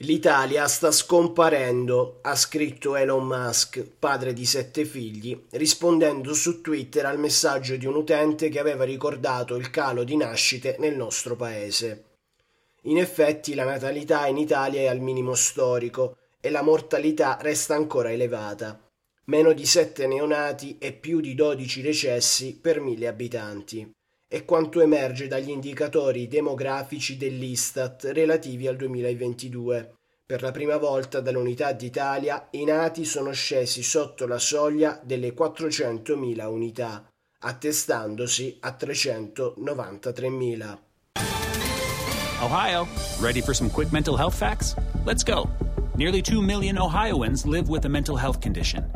L'Italia sta scomparendo, ha scritto Elon Musk, padre di sette figli, rispondendo su Twitter al messaggio di un utente che aveva ricordato il calo di nascite nel nostro paese. In effetti la natalità in Italia è al minimo storico e la mortalità resta ancora elevata, meno di 7 neonati e più di 12 decessi per mille abitanti. È quanto emerge dagli indicatori demografici dell'Istat relativi al 2022. Per la prima volta dall'Unità d'Italia i nati sono scesi sotto la soglia delle 400.000 unità, attestandosi a 393.000. Ohio, ready for some quick mental health facts? Let's go. Nearly 2 million Ohioans live with a mental health condition.